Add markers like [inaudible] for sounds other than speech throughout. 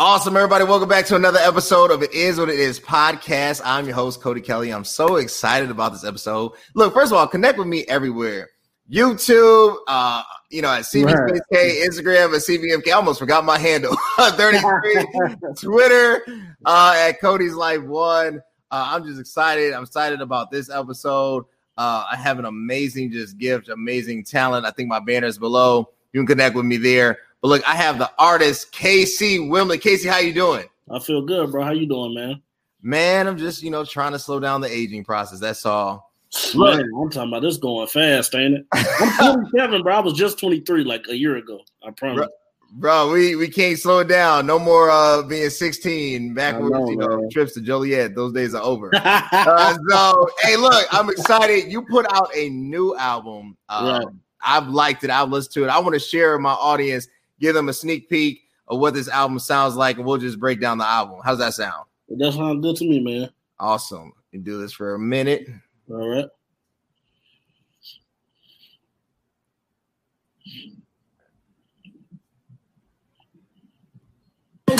Awesome, everybody. Welcome back to another episode of It Is What It Is podcast. I'm your host, Cody Kelly. I'm so excited about this episode. Look, first of all, connect with me everywhere. YouTube, uh, you know, at CBK, Instagram at CBMK. I almost forgot my handle. [laughs] 33, [laughs] Twitter, uh, at Cody's Life One. Uh, I'm just excited. I'm excited about this episode. Uh, I have an amazing just gift, amazing talent. I think my banner is below. You can connect with me there. But look, I have the artist KC Wimbley. KC, how you doing? I feel good, bro. How you doing, man? Man, I'm just you know trying to slow down the aging process. That's all. Man, I'm talking about this going fast, ain't it? I'm 27, bro. I was just 23 like a year ago. I promise. Bro, bro we we can't slow it down. No more uh being 16 backwards, know, you know, man. trips to Joliet. Those days are over. [laughs] uh, so hey, look, I'm excited. You put out a new album. Um, right. I've liked it. I've listened to it. I want to share with my audience give them a sneak peek of what this album sounds like, and we'll just break down the album. How's that sound? That sounds good to me, man. Awesome. You do this for a minute. All right.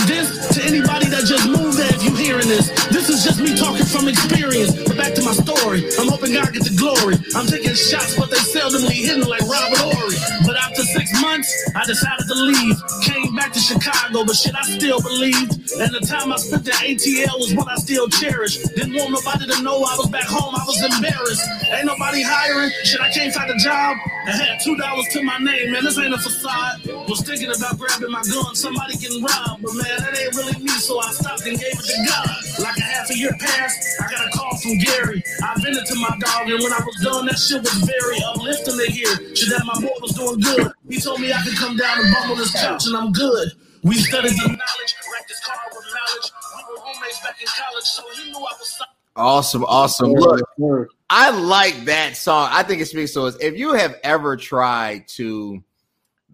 This to anybody that just moved there, if you hearing this, this is just me talking from experience. But back to my story. I'm hoping God get the glory. I'm taking shots, but they seldomly hitting like Robert Horry. After six months, I decided to leave. Came back to Chicago, but shit, I still believed. And the time I spent at ATL was what I still cherish. Didn't want nobody to know I was back home. I was embarrassed. Ain't nobody hiring. Shit, I can't find a job. I had two dollars to my name, man. This ain't a facade. Was thinking about grabbing my gun, somebody getting robbed, but man, that ain't really me. So I stopped and gave it to God. Like a half a year passed, I got a call from Gary. I vented to my dog, and when I was done, that shit was very uplifting to hear. Shit that my boy was doing good. He told me I could come down and bumble this couch, and I'm good. We studied the knowledge, wrecked this car with knowledge. We were roommates back in college, so he knew I was. Awesome, awesome. Look, I like that song. I think it speaks to us. If you have ever tried to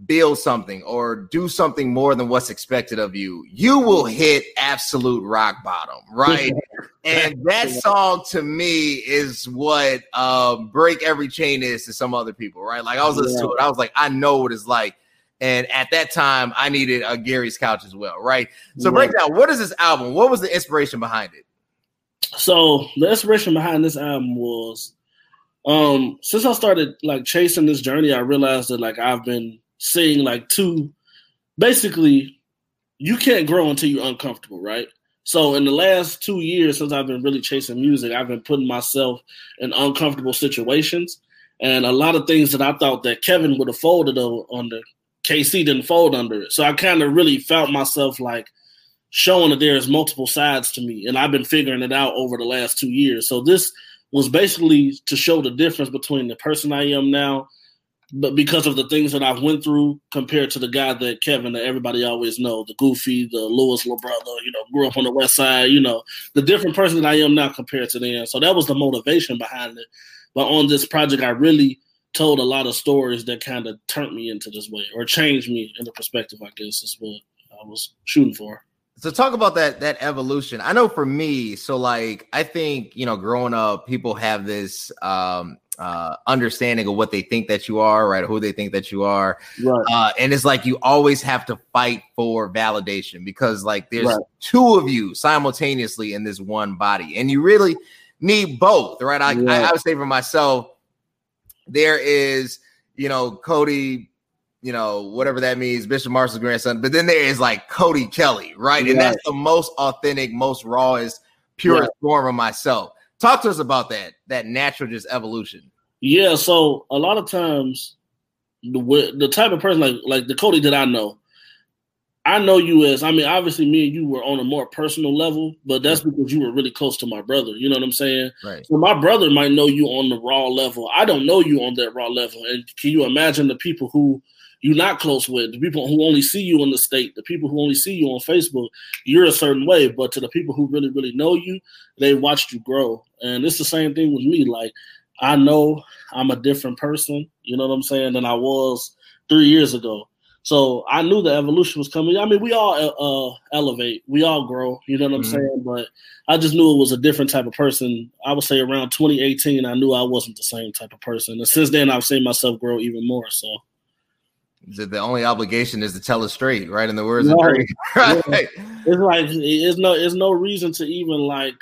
build something or do something more than what's expected of you, you will hit absolute rock bottom, right? [laughs] and that song to me is what uh, break every chain is to some other people, right? Like I was listening yeah. to it, I was like, I know what it's like. And at that time, I needed a Gary's couch as well, right? So break down what is this album? What was the inspiration behind it? So the inspiration behind this album was um since I started like chasing this journey, I realized that like I've been seeing like two basically you can't grow until you're uncomfortable, right? So in the last two years since I've been really chasing music, I've been putting myself in uncomfortable situations. And a lot of things that I thought that Kevin would have folded under, KC didn't fold under it. So I kind of really felt myself like showing that there's multiple sides to me, and I've been figuring it out over the last two years. So this was basically to show the difference between the person I am now, but because of the things that I've went through compared to the guy that Kevin that everybody always know, the goofy, the Lewis little brother, you know, grew up on the west side, you know, the different person that I am now compared to them. So that was the motivation behind it. But on this project, I really told a lot of stories that kind of turned me into this way or changed me in the perspective, I guess, is what I was shooting for. So talk about that that evolution. I know for me, so like I think you know, growing up, people have this um uh understanding of what they think that you are, right? Who they think that you are. Right. Uh, and it's like you always have to fight for validation because like there's right. two of you simultaneously in this one body, and you really need both, right? I, I, I would say for myself, there is, you know, Cody you know, whatever that means, Bishop Marshall's grandson. But then there is like Cody Kelly, right? And that's the most authentic, most rawest, purest yeah. form of myself. Talk to us about that, that natural just evolution. Yeah. So a lot of times, the the type of person like like the Cody that I know, I know you as I mean, obviously me and you were on a more personal level, but that's because you were really close to my brother. You know what I'm saying? Right. So my brother might know you on the raw level. I don't know you on that raw level. And can you imagine the people who you're not close with, the people who only see you in the state, the people who only see you on Facebook, you're a certain way. But to the people who really, really know you, they watched you grow. And it's the same thing with me. Like, I know I'm a different person, you know what I'm saying, than I was three years ago. So I knew the evolution was coming. I mean, we all uh, uh elevate, we all grow. You know what I'm mm-hmm. saying? But I just knew it was a different type of person. I would say around 2018, I knew I wasn't the same type of person, and since then, I've seen myself grow even more. So the only obligation is to tell it straight, right? In the words of Drake, [laughs] right? Yeah. it's like it's no it's no reason to even like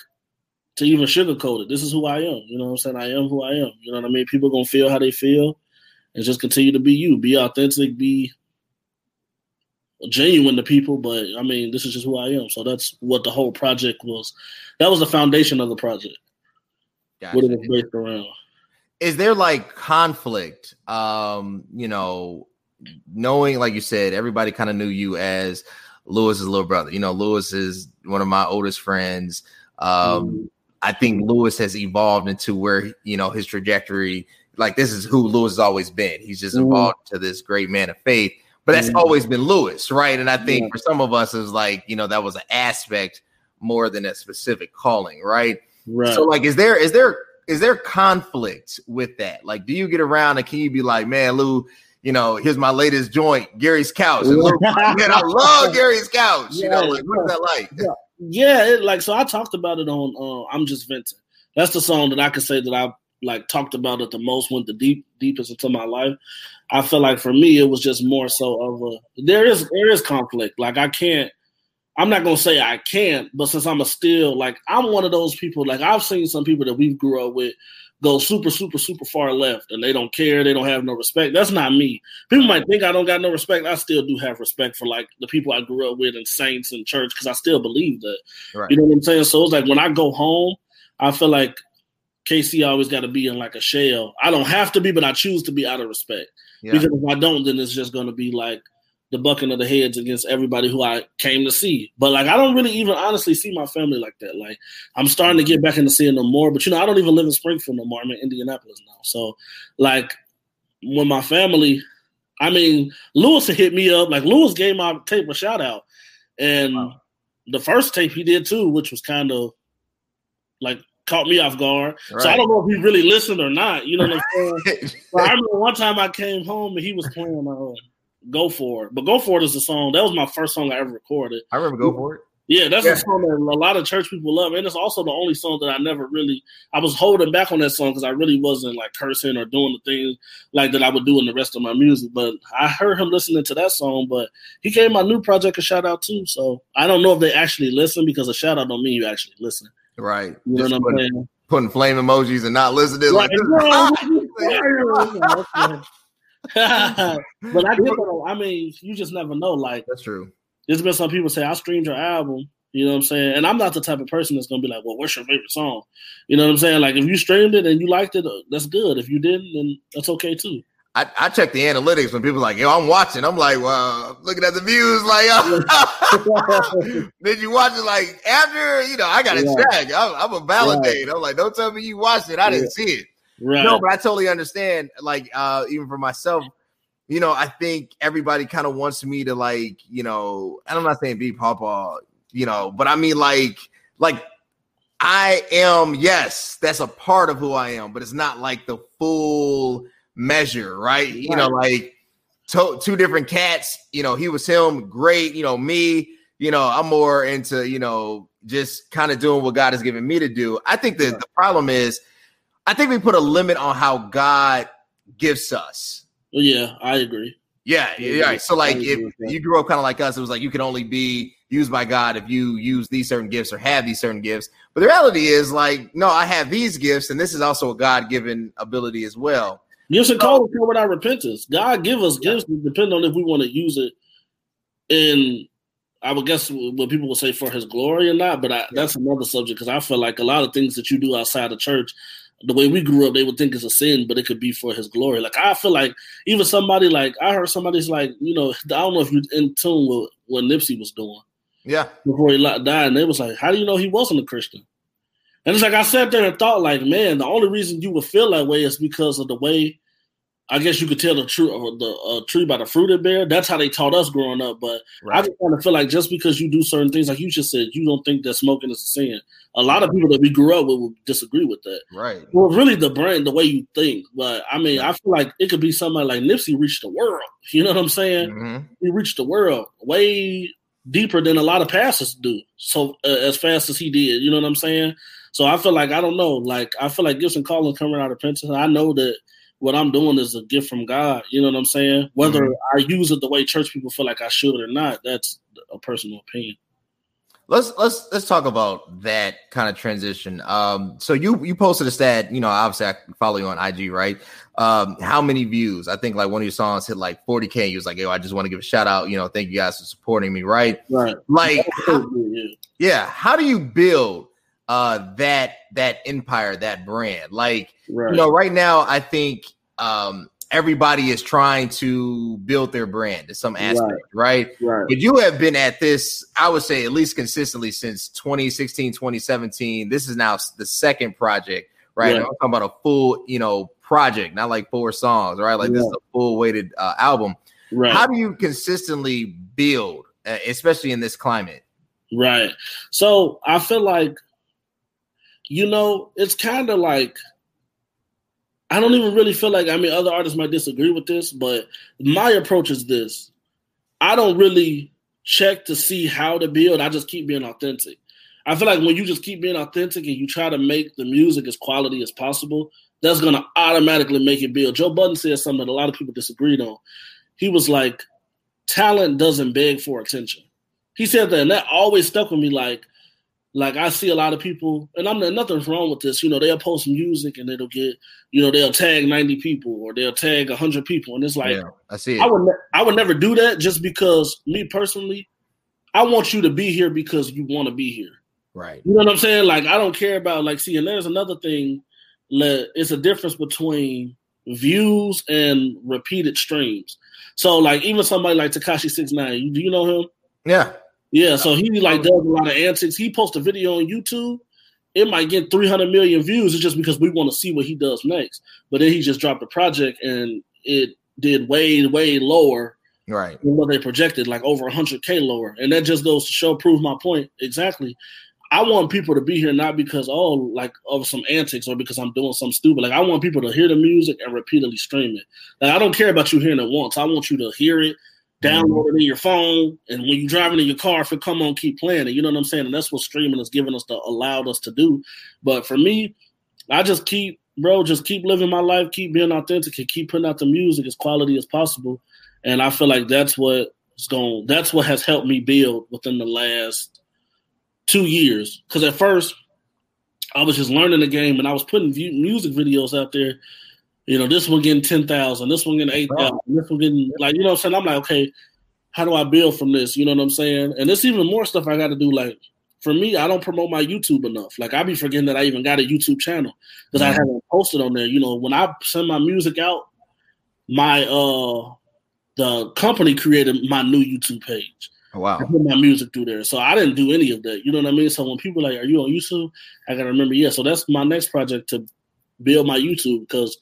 to even sugarcoat it. This is who I am. You know what I'm saying? I am who I am. You know what I mean? People gonna feel how they feel and just continue to be you. Be authentic, be genuine to people, but I mean, this is just who I am. So that's what the whole project was. That was the foundation of the project. Gotcha. What it was based around. Is there like conflict? Um, you know, knowing, like you said, everybody kind of knew you as Lewis's little brother. You know, Lewis is one of my oldest friends. Um, mm. I think Lewis has evolved into where you know his trajectory. Like this is who Lewis has always been. He's just mm. evolved to this great man of faith. But that's mm. always been Lewis, right? And I think yeah. for some of us, it's like you know that was an aspect more than a specific calling, right? Right. So like, is there is there is there conflict with that? Like, do you get around and can you be like, man, Lou, you know, here's my latest joint, Gary's couch. And [laughs] man, I love Gary's couch. Yeah, you know, like, what is that like? Yeah, yeah it, like so. I talked about it on uh, "I'm Just Venting." That's the song that I could say that I like talked about it the most, went the deep deepest into my life. I feel like for me, it was just more so of a there is there is conflict. Like I can't I'm not gonna say I can't, but since I'm a still like I'm one of those people. Like I've seen some people that we grew up with go super, super, super far left, and they don't care. They don't have no respect. That's not me. People might think I don't got no respect. I still do have respect for like the people I grew up with and saints and church because I still believe that. Right. You know what I'm saying? So it's like when I go home, I feel like KC always got to be in like a shell. I don't have to be, but I choose to be out of respect. Yeah. Because if I don't, then it's just going to be like the bucking of the heads against everybody who I came to see. But like I don't really even honestly see my family like that. Like I'm starting to get back into seeing them more. But you know, I don't even live in Springfield no more. I'm in Indianapolis now. So like when my family, I mean, Lewis hit me up. Like Lewis gave my tape a shout out. And wow. the first tape he did too, which was kind of like caught me off guard. Right. So I don't know if he really listened or not. You know what I'm saying? [laughs] I remember one time I came home and he was playing my uh, Go For It. But Go For It is a song. That was my first song I ever recorded. I remember Go For It. Yeah, that's yeah. a song that a lot of church people love, and it's also the only song that I never really. I was holding back on that song because I really wasn't like cursing or doing the things like that I would do in the rest of my music. But I heard him listening to that song, but he gave my new project a shout out too. So I don't know if they actually listen because a shout out don't mean you actually listen. Right. You know what I'm saying? Putting flame emojis and not listening right. [laughs] like. [laughs] [laughs] [laughs] but I did. I mean, you just never know. Like that's true. There's been some people say I streamed your album. You know what I'm saying? And I'm not the type of person that's gonna be like, "Well, what's your favorite song?" You know what I'm saying? Like, if you streamed it and you liked it, uh, that's good. If you didn't, then that's okay too. I, I check the analytics when people like, yo, I'm watching. I'm like, well, looking at the views, like, [laughs] uh, did you watch it? Like after, you know, I got to yeah. check. I'm, I'm a validate. Right. I'm like, don't tell me you watched it. I didn't see it. Right. No, but I totally understand. Like, uh, even for myself, you know, I think everybody kind of wants me to like, you know, and I'm not saying be Papa, you know, but I mean like, like I am, yes, that's a part of who I am, but it's not like the full measure, right? right. You know, like to, two different cats, you know, he was him, great, you know, me, you know, I'm more into, you know, just kind of doing what God has given me to do. I think that the problem is I think we put a limit on how God gifts us. Yeah, I agree. Yeah, yeah. Right. So like if you grew up kind of like us, it was like you can only be used by God if you use these certain gifts or have these certain gifts. But the reality is like, no, I have these gifts, and this is also a God given ability as well. Gifts and call come without repentance. God give us yeah. gifts depending on if we want to use it in I would guess what people would say for his glory or not, but I, yeah. that's another subject because I feel like a lot of things that you do outside of church the way we grew up, they would think it's a sin, but it could be for his glory. Like I feel like even somebody like I heard somebody's like, you know, [laughs] I don't know if you're in tune with what Nipsey was doing. Yeah. Before he died, and they was like, How do you know he wasn't a Christian? And it's like I sat there and thought, like, man, the only reason you would feel that way is because of the way I guess you could tell the true the uh, tree by the fruit it bear. That's how they taught us growing up. But right. I just kind of feel like just because you do certain things, like you just said, you don't think that smoking is a sin. A lot of people that we grew up with will disagree with that. Right. Well, really, the brain, the way you think. But I mean, I feel like it could be somebody like Nipsey reached the world. [laughs] You know what I'm saying? Mm-hmm. He reached the world way deeper than a lot of pastors do. So uh, as fast as he did, you know what I'm saying? So I feel like I don't know. Like I feel like Gibson Collins coming out of Princeton. I know that what I'm doing is a gift from God. You know what I'm saying? Whether mm-hmm. I use it the way church people feel like I should or not, that's a personal opinion. let's let's let's talk about that kind of transition. Um, so you you posted a stat, you know, obviously I follow you on IG, right? Um, how many views? I think like one of your songs hit like 40k. You was like, yo, I just want to give a shout out, you know, thank you guys for supporting me, right? Right. Like, how, yeah, how do you build uh that that empire, that brand? Like, Right. you know, right now I think um everybody is trying to build their brand in some aspect, right? right. But you have been at this, I would say, at least consistently since 2016, 2017. This is now the second project, right? Yeah. I'm talking about a full, you know, project, not like four songs, right? Like this is a full weighted uh, album. Right. How do you consistently build, uh, especially in this climate? Right. So I feel like, you know, it's kind of like, I don't even really feel like, I mean, other artists might disagree with this, but my approach is this I don't really check to see how to build, I just keep being authentic. I feel like when you just keep being authentic and you try to make the music as quality as possible, that's to automatically make it build. Joe Budden said something that a lot of people disagreed on. He was like, talent doesn't beg for attention. He said that, and that always stuck with me. Like, like I see a lot of people, and I'm nothing's wrong with this. You know, they'll post music and it'll get, you know, they'll tag 90 people or they'll tag 100 people, and it's like, yeah, I see I would, ne- I would never do that just because me personally, I want you to be here because you want to be here. Right. You know what I'm saying? Like I don't care about like see, and there's another thing. It's a difference between views and repeated streams. So like even somebody like Tekashi Six Nine, do you know him? Yeah. Yeah. So he like does a lot of antics. He posts a video on YouTube. It might get 300 million views. It's just because we want to see what he does next. But then he just dropped a project and it did way way lower Right. than what they projected, like over 100k lower. And that just goes to show, prove my point exactly. I want people to be here not because oh, like of some antics or because I'm doing something stupid. Like I want people to hear the music and repeatedly stream it. Like I don't care about you hearing it once. I want you to hear it, Mm-hmm. download it in your phone, and when you're driving in your car, if it come on, keep playing it. You know what I'm saying? And that's what streaming has given us the allowed us to do. But for me, I just keep, bro, just keep living my life, keep being authentic, and keep putting out the music as quality as possible. And I feel like that's what is going. That's what has helped me build within the last two years. Because at first, I was just learning the game, and I was putting music videos out there. You know, this one getting ten thousand, this one getting eight thousand, this one getting like you know what I'm saying. I'm like, okay, how do I build from this? You know what I'm saying? And there's even more stuff I got to do. Like for me, I don't promote my YouTube enough. Like I be forgetting that I even got a YouTube channel because I haven't posted on there. You know, when I send my music out, my uh the company created my new YouTube page. Oh, Wow. I put my music through there. So I didn't do any of that. You know what I mean? So when people are like, Are you on YouTube? I gotta remember, yeah. So that's my next project to build my YouTube because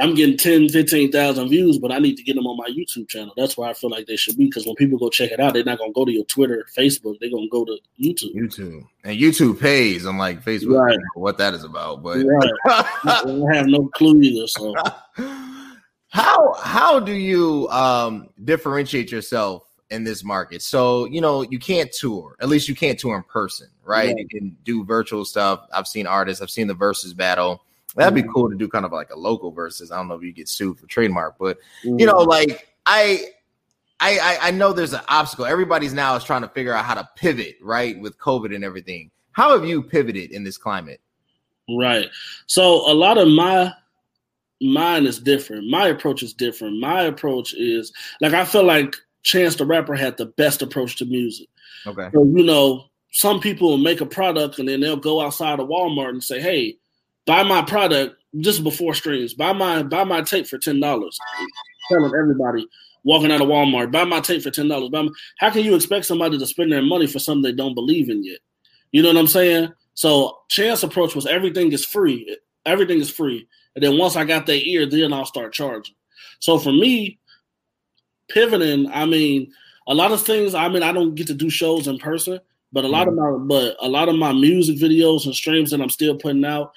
I'm getting 10, 15,000 views, but I need to get them on my YouTube channel. That's where I feel like they should be because when people go check it out, they're not gonna go to your Twitter, Facebook, they're gonna go to YouTube. YouTube and YouTube pays, unlike Facebook. Right. I don't know what that is about, but Right. [laughs] I have no clue either. So [laughs] how how do you um differentiate yourself in this market so you know you can't tour at least you can't tour in person right Right. you can do virtual stuff i've seen artists i've seen the versus battle that'd be Mhm. cool to do kind of like a local versus i don't know if you get sued for trademark but mm, you know like I, I i i know there's an obstacle everybody's now is trying to figure out how to pivot right with covid and everything how have you pivoted in this climate Right. So a lot of my mine is different. My approach is different. My approach is like I feel like Chance the Rapper had the best approach to music. okay So, you know, some people make a product and then they'll go outside of Walmart and say, "Hey, buy my product just before streams. Buy my buy my tape for ten dollars." Telling everybody walking out of Walmart, buy my tape for ten dollars. How can you expect somebody to spend their money for something they don't believe in yet? You know what I'm saying? So Chance approach was everything is free. Everything is free. And then once I got that ear, then I'll start charging. So for me, pivoting, I mean, a lot of things, I mean, I don't get to do shows in person, but a lot mm. of my but a lot of my music videos and streams that I'm still putting out,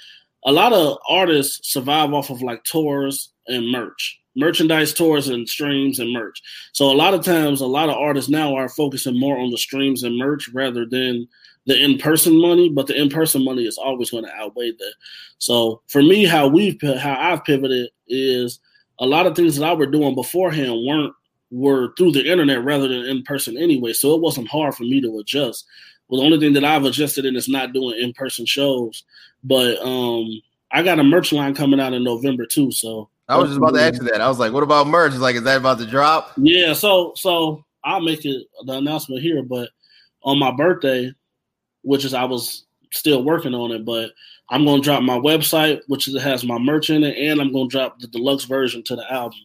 a lot of artists survive off of like tours and merch. Merchandise tours and streams and merch. So a lot of times a lot of artists now are focusing more on the streams and merch rather than the in-person money, but the in-person money is always going to outweigh that. So for me, how we've how I've pivoted is a lot of things that I were doing beforehand weren't were through the internet rather than in person anyway. So it wasn't hard for me to adjust. Well, the only thing that I've adjusted in is not doing in person shows. But um, I got a merch line coming out in November too. So I was just about to ask you that. I was like, what about merch? It's like, is that about to drop? Yeah. So so I'll make it the announcement here. But on my birthday, which is I was still working on it, but I'm gonna drop my website, which has my merch in it, and I'm gonna drop the deluxe version to the album.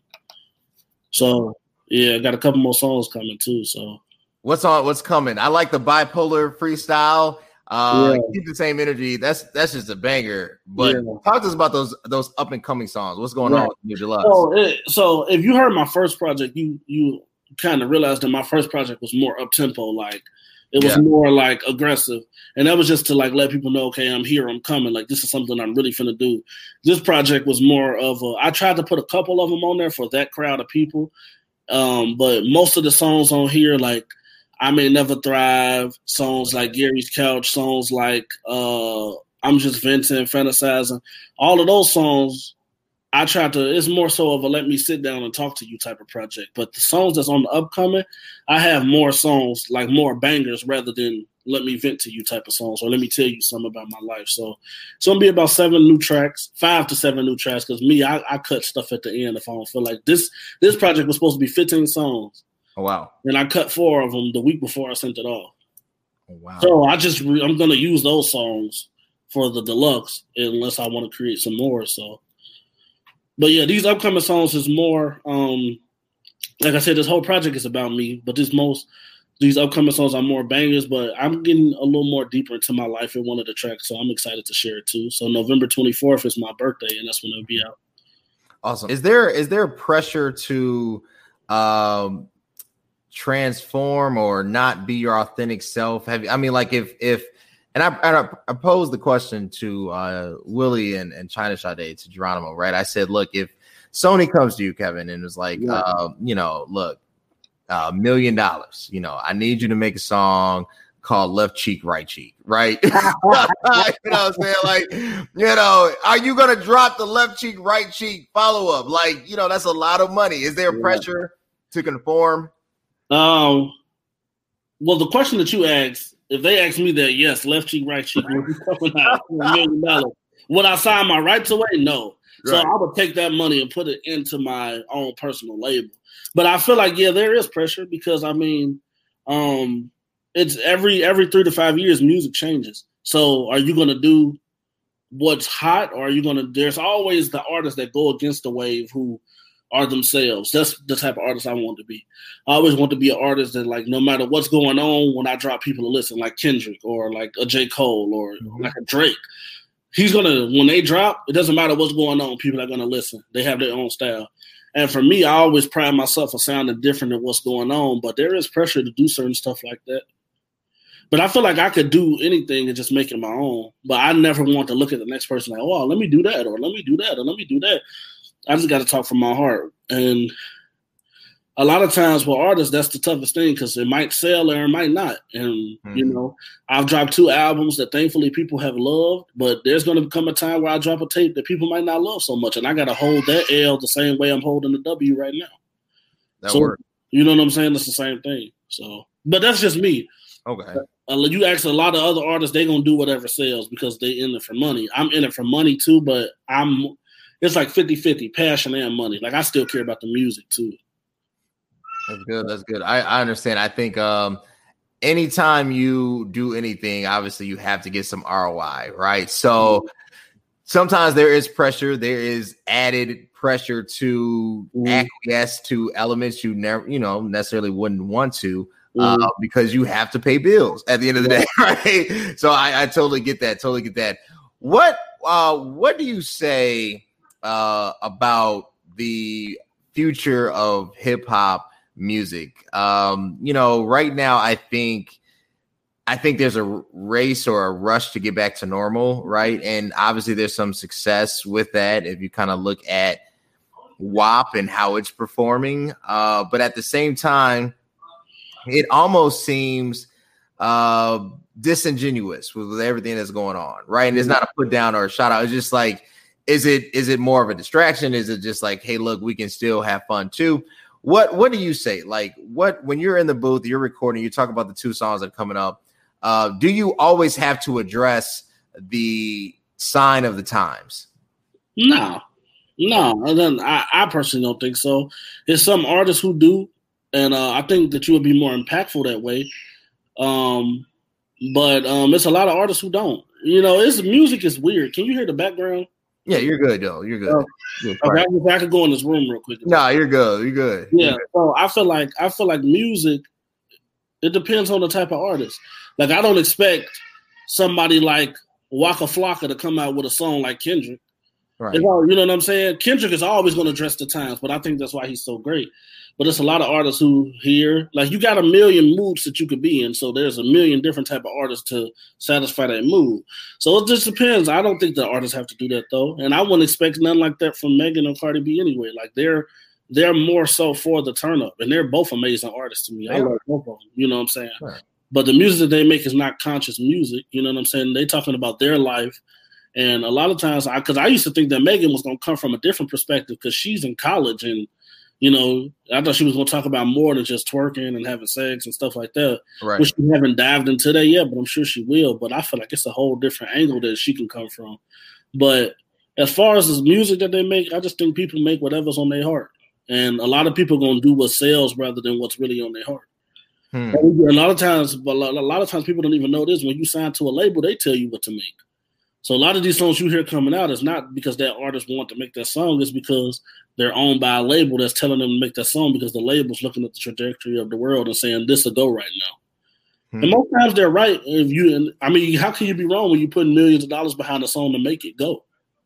So yeah, I got a couple more songs coming too. So what's on? What's coming? I like the bipolar freestyle. Uh, yeah. keep the same energy. That's that's just a banger. But yeah. talk to us about those those up and coming songs. What's going right. on with New Deluxe? So, it, so if you heard my first project, you you kind of realized that my first project was more up tempo. Like it was yeah. more like aggressive, and that was just to like let people know, okay, I'm here, I'm coming. Like this is something I'm really finna do. This project was more of a. I tried to put a couple of them on there for that crowd of people, um, but most of the songs on here, like I May Never Thrive, songs like Gary's Couch, songs like uh, I'm Just Venting, Fantasizing, all of those songs I try to. It's more so of a let me sit down and talk to you type of project. But the songs that's on the upcoming, I have more songs like more bangers rather than let me vent to you type of songs or let me tell you something about my life. So it's gonna be about seven new tracks, five to seven new tracks. Because me, I, I cut stuff at the end if I don't feel like this. This project was supposed to be 15 songs. Oh wow! And I cut four of them the week before I sent it off. Oh wow! So I just I'm gonna use those songs for the deluxe unless I want to create some more. So but yeah, these upcoming songs is more um like I said, this whole project is about me, but this most these upcoming songs are more bangers, but I'm getting a little more deeper into my life in one of the tracks, so I'm excited to share it too. So November 24th is my birthday, and that's when it'll be out. Awesome. Is there is there pressure to um transform or not be your authentic self? Have you, I mean, like if if and I, I, I posed the question to uh, Willie and, and China Sade to Geronimo, right? I said, look, if Sony comes to you, Kevin, and was like, yeah. uh, you know, look, a uh, million dollars, you know, I need you to make a song called Left Cheek, Right Cheek, right? [laughs] you know what I'm saying? Like, you know, are you going to drop the left cheek, right cheek follow up? Like, you know, that's a lot of money. Is there yeah. pressure to conform? Um, well, the question that you asked if they ask me that, yes, left cheek, right cheek will be coming out for a [laughs] million dollars. Would I sign my rights away? No. Right. So I would take that money and put it into my own personal label. But I feel like yeah, there is pressure because I mean, um, it's every every three to five years music changes. So are you gonna do what's hot or are you gonna there's always the artists that go against the wave who are themselves. That's the type of artist I want to be. I always want to be an artist that, like, no matter what's going on, when I drop people to listen, like Kendrick or like a J. Cole or mm-hmm. like a Drake, he's gonna when they drop, it doesn't matter what's going on, people are gonna listen. They have their own style. And for me, I always pride myself for sounding different than what's going on, but there is pressure to do certain stuff like that. But I feel like I could do anything and just make it my own. But I never want to look at the next person like, oh, let me do that, or let me do that, or let me do that. I just got to talk from my heart. And a lot of times with artists, that's the toughest thing because it might sell or it might not. And mm-hmm. you know, I've dropped two albums that thankfully people have loved, but there's going to come a time where I drop a tape that people might not love so much, and I got to hold that L the same way I'm holding the W right now. That so, works. You know what I'm saying? It's the same thing. So, but that's just me. Okay. Uh, you ask a lot of other artists, they're gonna do whatever sells because they in it for money. I'm in it for money too, but I'm it's like 50 50 passion and money. Like I still care about the music too. That's good. That's good. I, I understand. I think um anytime you do anything, obviously you have to get some ROI, right? So sometimes there is pressure, there is added pressure to mm-hmm. acquiesce to elements you never, you know, necessarily wouldn't want to. Uh, mm-hmm. because you have to pay bills at the end of the day, [laughs] right? So I, I totally get that. Totally get that. What uh, what do you say uh, about the future of hip hop music. Um, you know, right now, I think. I think there's a race or a rush to get back to normal, right? And obviously, there's some success with that if you kind of look at WAP and how it's performing. Uh, but at the same time, it almost seems uh, disingenuous with, with everything that's going on, right? And it's not a put down or a shout out. It's just like is it is it more of a distraction? Is it just like, hey, look, we can still have fun too? What what do you say? Like what when you're in the booth, you're recording, you talk about the two songs that are coming up. uh, do you always have to address the sign of the times? No, no. I, I personally don't think so. There's some artists who do, and uh, I think that you would be more impactful that way. Um, but um, it's a lot of artists who don't. You know, it's music is weird. Can you hear the background? Yeah, you're good, though. You're good. Oh, okay, I, I could go in this room real quick. Nah, you're good. You're good. Yeah. You're good. So I feel like I feel like music. It depends on the type of artist. Like I don't expect somebody like Waka Flocka to come out with a song like Kendrick. Right. All, you know what I'm saying? Kendrick is always going to dress the times, but I think that's why he's so great. But it's a lot of artists who here, like you got a million moods that you could be in. So there's a million different type of artists to satisfy that mood. So it just depends. I don't think the artists have to do that though, and I wouldn't expect nothing like that from Megan or Cardi B anyway. Like they're they're more so for the turn up, and they're both amazing artists to me. I love both of them. You know what I'm saying? Right. But the music that they make is not conscious music. You know what I'm saying? They talking about their life. And a lot of times, I because I used to think that Megan was going to come from a different perspective because she's in college and you know, I thought she was going to talk about more than just twerking and having sex and stuff like that. Right. Which we haven't dived into that yet, but I'm sure she will. But I feel like it's a whole different angle that she can come from. But as far as the music that they make, I just think people make whatever's on their heart, and a lot of people are going to do what sells rather than what's really on their heart. Hmm. A lot of times, but a lot of times people don't even know this. When you sign to a label, they tell you what to make. So a lot of these songs you hear coming out is not because that artist want to make that song, it's because they're owned by a label that's telling them to make that song because the label's looking at the trajectory of the world and saying this will go right now. Hmm. And most times they're right. If you, I mean, how can you be wrong when you put millions of dollars behind a song to make it go?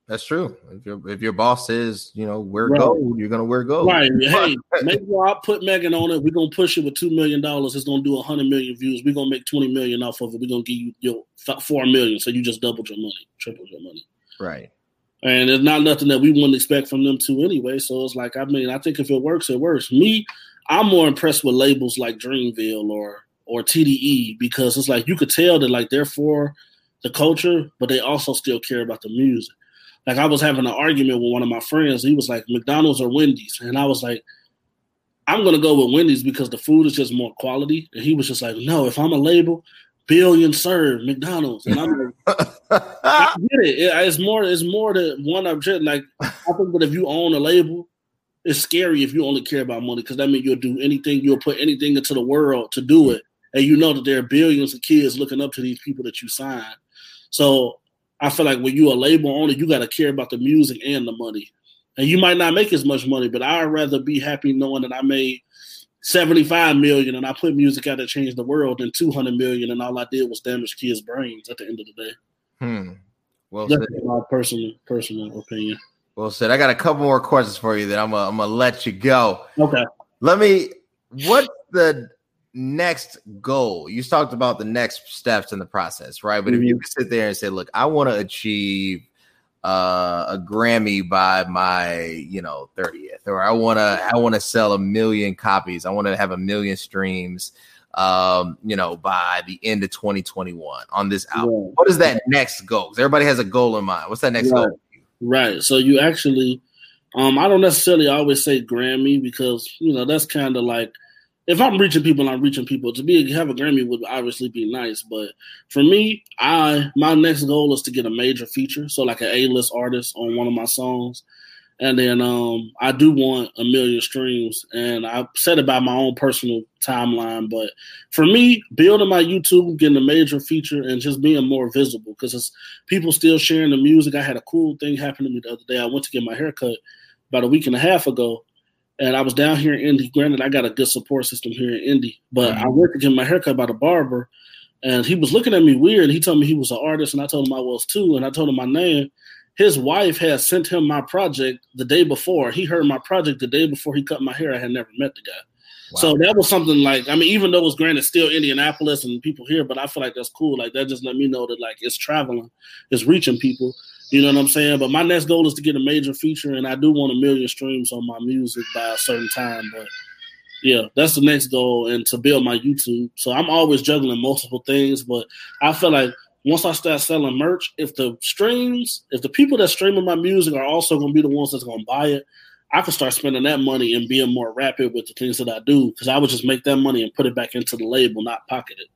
That's true. If your if your boss says, you know, wear right. gold, you're gonna wear gold. Right. [laughs] Hey, maybe I'll put Megan on it. We're gonna push it with two million dollars. It's gonna do a hundred million views. We're gonna make twenty million off of it. We're gonna give you your four million. So you just doubled your money, tripled your money. Right. And it's not nothing that we wouldn't expect from them too anyway. So it's like, I mean, I think if it works, it works. Me, I'm more impressed with labels like Dreamville or or TDE because it's like you could tell that like they're for the culture, but they also still care about the music. Like I was having an argument with one of my friends. He was like, McDonald's or Wendy's, and I was like, I'm gonna go with Wendy's because the food is just more quality. And he was just like, No, if I'm a label, billion served McDonald's, and I'm like, I [laughs] get it. It's more. It's more than one object. Like I think that if you own a label, it's scary if you only care about money because that means you'll do anything. You'll put anything into the world to do it, and you know that there are billions of kids looking up to these people that you sign. So I feel like when you are a label owner, you got to care about the music and the money. And you might not make as much money, but I'd rather be happy knowing that I made 75 million and I put music out that changed the world than 200 million and all I did was damage kids' brains at the end of the day. Hmm. Well, that's said. my personal personal opinion. Well said. I got a couple more questions for you that I'm gonna, I'm gonna let you go. Okay. Let me. What the next goal? You talked about the next steps in the process, right? But mm-hmm. if you mm-hmm. could sit there and say, "Look, I want to achieve uh, a Grammy by my, you know, 30th, or I want to, I want to sell a million copies. I want to have a million streams, um, you know, by the end of 2021 on this album. Yeah. What is that next goal? Everybody has a goal in mind. What's that next right. goal? Right. So you actually, um, I don't necessarily always say Grammy because you know that's kind of like if I'm reaching people, I'm reaching people. To be have a Grammy would obviously be nice, but for me, I my next goal is to get a major feature, so like an A-list artist on one of my songs, and then um, I do want a million streams. And I said it about my own personal timeline, but for me, building my YouTube, getting a major feature, and just being more visible because it's people still sharing the music. I had a cool thing happen to me the other day. I went to get my haircut about a week and a half ago and I was down here in Indy. Granted, I got a good support system here in Indy, but mm-hmm. I went to get my haircut by the barber, and he was looking at me weird. He told me he was an artist, and I told him I was too. And I told him my name. His wife had sent him my project the day before. He heard my project the day before he cut my hair. I had never met the guy. Wow. So that was something like I mean, even though it was granted still Indianapolis and people here, but I feel like that's cool. Like that just let me know that like it's traveling, it's reaching people. You know what I'm saying? But my next goal is to get a major feature, and I do want a million streams on my music by a certain time. But yeah, that's the next goal, and to build my YouTube. So I'm always juggling multiple things, but I feel like once I start selling merch, if the streams, if the people that streaming my music are also going to be the ones that's going to buy it, I can start spending that money and being more rapid with the things that I do because I would just make that money and put it back into the label, not pocket it.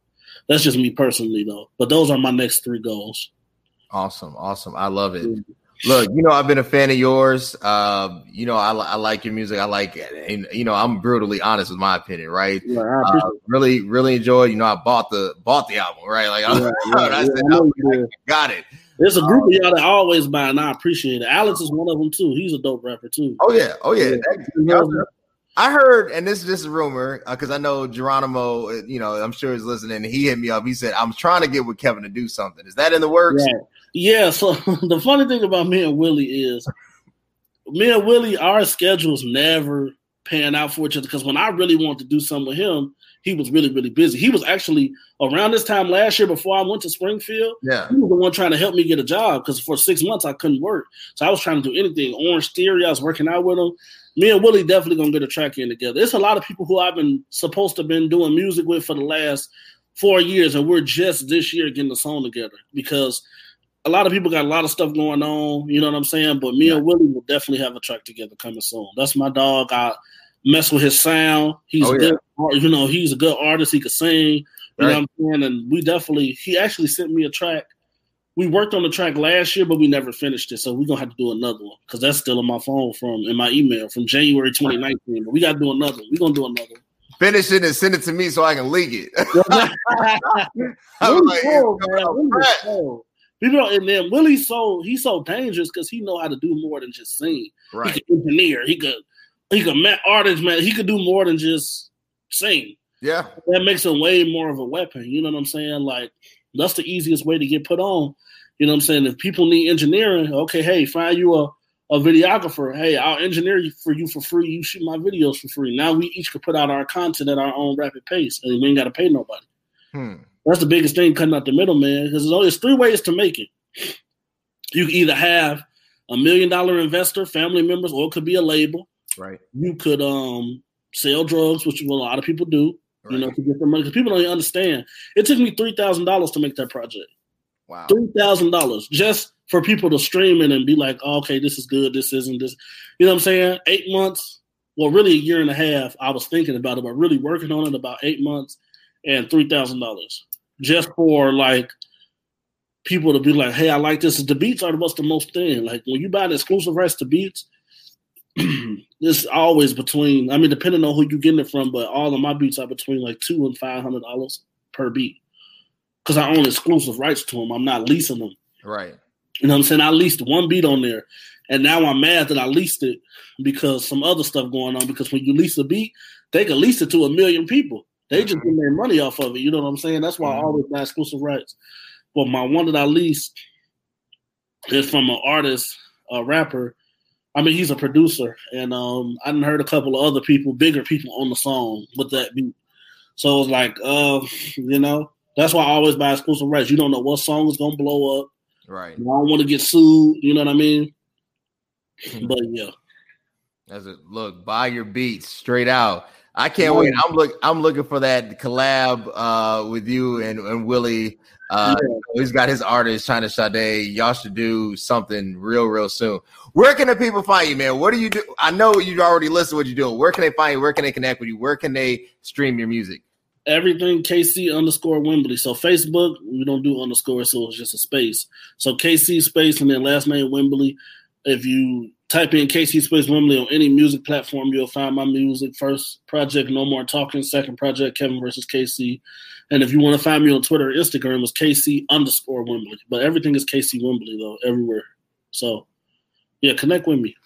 that's just me personally though. But those are my next three goals. Awesome, awesome. I love it. Look, you know, I've been a fan of yours. Uh, you know, I, I like your music. I like, it, and you know, I'm brutally honest with my opinion, right? Yeah, uh, really, really enjoyed. You know, I bought the bought the album, right? Like, I, [laughs] I, said, I got it. There's a group um, of y'all that always buy, and I appreciate it. Alex is one of them too. He's a dope rapper too. Oh yeah, oh yeah. That, I heard, and this is just a rumor because uh, I know Geronimo. Uh, you know, I'm sure he's listening. He hit me up. He said, "I'm trying to get with Kevin to do something." Is that in the works? Yeah. Yeah, so [laughs] the funny thing about me and Willie is me and Willie, our schedules never pan out for each other because when I really wanted to do something with him, he was really, really busy. He was actually around this time last year before I went to Springfield. Yeah. He was the one trying to help me get a job because for six months I couldn't work. So I was trying to do anything. Orange Theory, I was working out with him. Me and Willie definitely gonna get a track in together. There's a lot of people who I've been supposed to been doing music with for the last four years, and we're just this year getting the song together because a lot of people got a lot of stuff going on, you know what I'm saying? But me yeah. and Willie will definitely have a track together coming soon. That's my dog. I mess with his sound. He's oh, good, you know, he's a good artist. He could sing, you right. know what I'm saying? And we definitely, he actually sent me a track. We worked on the track last year, but we never finished it. So we're going to have to do another one because that's still on my phone from, in my email from January 2019. But we got to do another. We're going to do another one finish it and send it to me so I can leak it. [laughs] [laughs] I'm like, man. People don't, and then Willie's so he's so dangerous because he know how to do more than just sing. Right. He could engineer. He could he could man artist man. He could do more than just sing. Yeah. That makes him way more of a weapon. You know what I'm saying? Like that's the easiest way to get put on. You know what I'm saying? If people need engineering, okay, hey, find you a, a videographer. Hey, I'll engineer you for you for free. You shoot my videos for free. Now we each could put out our content at our own rapid pace, and we ain't got to pay nobody. Hmm. That's the biggest thing cutting out the middleman because there's only three ways to make it. You can either have a million dollar investor, family members, or it could be a label. Right. You could um sell drugs, which a lot of people do. Right. You know, to get their money because people don't even understand. It took me three thousand dollars to make that project. Wow. Three thousand dollars just for people to stream it and be like, oh, okay, this is good, this isn't this. You know what I'm saying? Eight months, well, really a year and a half. I was thinking about it, but really working on it about eight months and three thousand dollars just for like people to be like, hey, I like this. The beats are what's the most thing. Like when you buy the exclusive rights to beats, [clears throat] it's always between. I mean, depending on who you getting it from, but all of my beats are between like two and five hundred dollars per beat because I own exclusive rights to them. I'm not leasing them. Right. You know what I'm saying? I leased one beat on there, and now I'm mad that I leased it because some other stuff going on. Because when you lease a beat, they can lease it to a million people. They just get their money off of it. You know what I'm saying? That's why I always buy exclusive rights. But my one that I leased is from an artist, a rapper. I mean, he's a producer, and um, I didn't heard a couple of other people, bigger people, on the song with that beat. So it was like, uh, you know, that's why I always buy exclusive rights. You don't know what song is gonna blow up. Right. I don't want to get sued. You know what I mean? [laughs] but yeah. As it. look, buy your beats straight out. I can't wait. I'm look. I'm looking for that collab uh, with you and, and Willie. Uh, yeah. He's got his artist China Sade. Y'all should do something real, real soon. Where can the people find you, man? What do you do? I know you already listed what you're doing. Where can they find you? Where can they connect with you? Where can they stream your music? Everything KC underscore Wimbley. So Facebook, we don't do underscore, so it's just a space. So KC space and then last name Wimbley. If you Type in KC Space Wimbley on any music platform. You'll find my music. First project, No More Talking. Second project, Kevin versus KC. And if you want to find me on Twitter or Instagram, it's KC underscore Wimbley. But everything is KC Wimbley, though, everywhere. So, yeah, connect with me.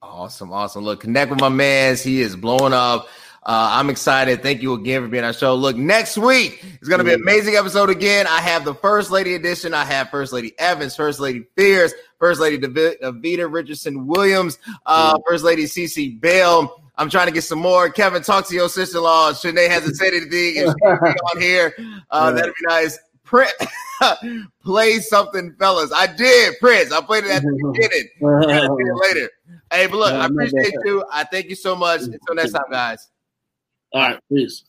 Awesome. Awesome. Look, connect with my man. He is blowing up. Uh, I'm excited. Thank you again for being on our show. Look, next week is going to be an amazing episode again. I have the First Lady edition. I have First Lady Evans, First Lady Fierce, First Lady Davita Richardson Williams, uh, First Lady CC Bell. I'm trying to get some more. Kevin, talk to your sister in law. Shanae hasn't said anything [laughs] on here. Uh, that'd be nice. Prince, [laughs] play something, fellas. I did, Prince. I played it at the [laughs] beginning. later. Hey, but look, I appreciate you. I thank you so much. Until next time, guys. All right, peace.